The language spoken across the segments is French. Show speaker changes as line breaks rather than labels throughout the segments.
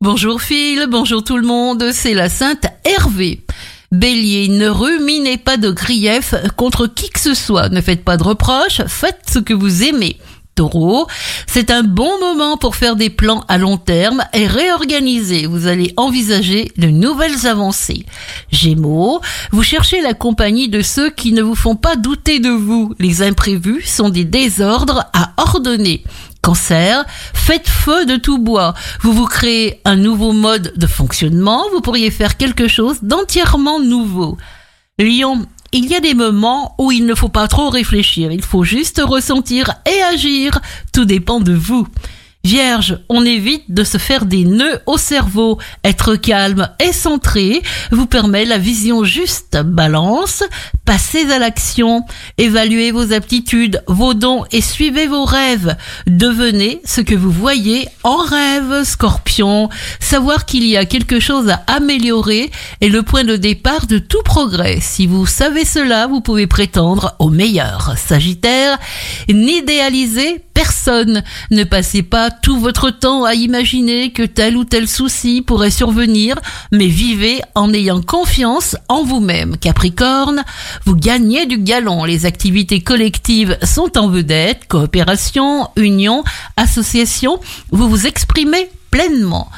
Bonjour Phil, bonjour tout le monde, c'est la Sainte Hervé. Bélier, ne ruminez pas de grief contre qui que ce soit, ne faites pas de reproches, faites ce que vous aimez. Taureau, c'est un bon moment pour faire des plans à long terme et réorganiser. Vous allez envisager de nouvelles avancées. Gémeaux, vous cherchez la compagnie de ceux qui ne vous font pas douter de vous. Les imprévus sont des désordres à ordonner. Faites feu de tout bois. Vous vous créez un nouveau mode de fonctionnement. Vous pourriez faire quelque chose d'entièrement nouveau. Lion, il y a des moments où il ne faut pas trop réfléchir, il faut juste ressentir et agir. Tout dépend de vous. Vierge, on évite de se faire des nœuds au cerveau. Être calme et centré vous permet la vision juste. Balance, passez à l'action. Évaluez vos aptitudes, vos dons et suivez vos rêves. Devenez ce que vous voyez en rêve. Scorpion, savoir qu'il y a quelque chose à améliorer est le point de départ de tout progrès. Si vous savez cela, vous pouvez prétendre au meilleur. Sagittaire, n'idéalisez personne. Ne passez pas tout votre temps à imaginer que tel ou tel souci pourrait survenir, mais vivez en ayant confiance en vous-même. Capricorne, vous gagnez du galon. Les activités collectives sont en vedette. Coopération, union, association, vous vous exprimez pleinement.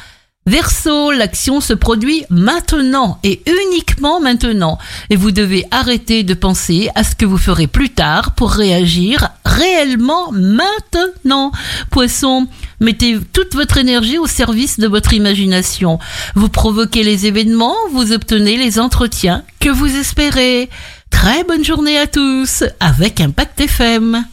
Verseau, l'action se produit maintenant et uniquement maintenant. Et vous devez arrêter de penser à ce que vous ferez plus tard pour réagir réellement maintenant. Poisson, mettez toute votre énergie au service de votre imagination. Vous provoquez les événements, vous obtenez les entretiens que vous espérez. Très bonne journée à tous avec Impact FM.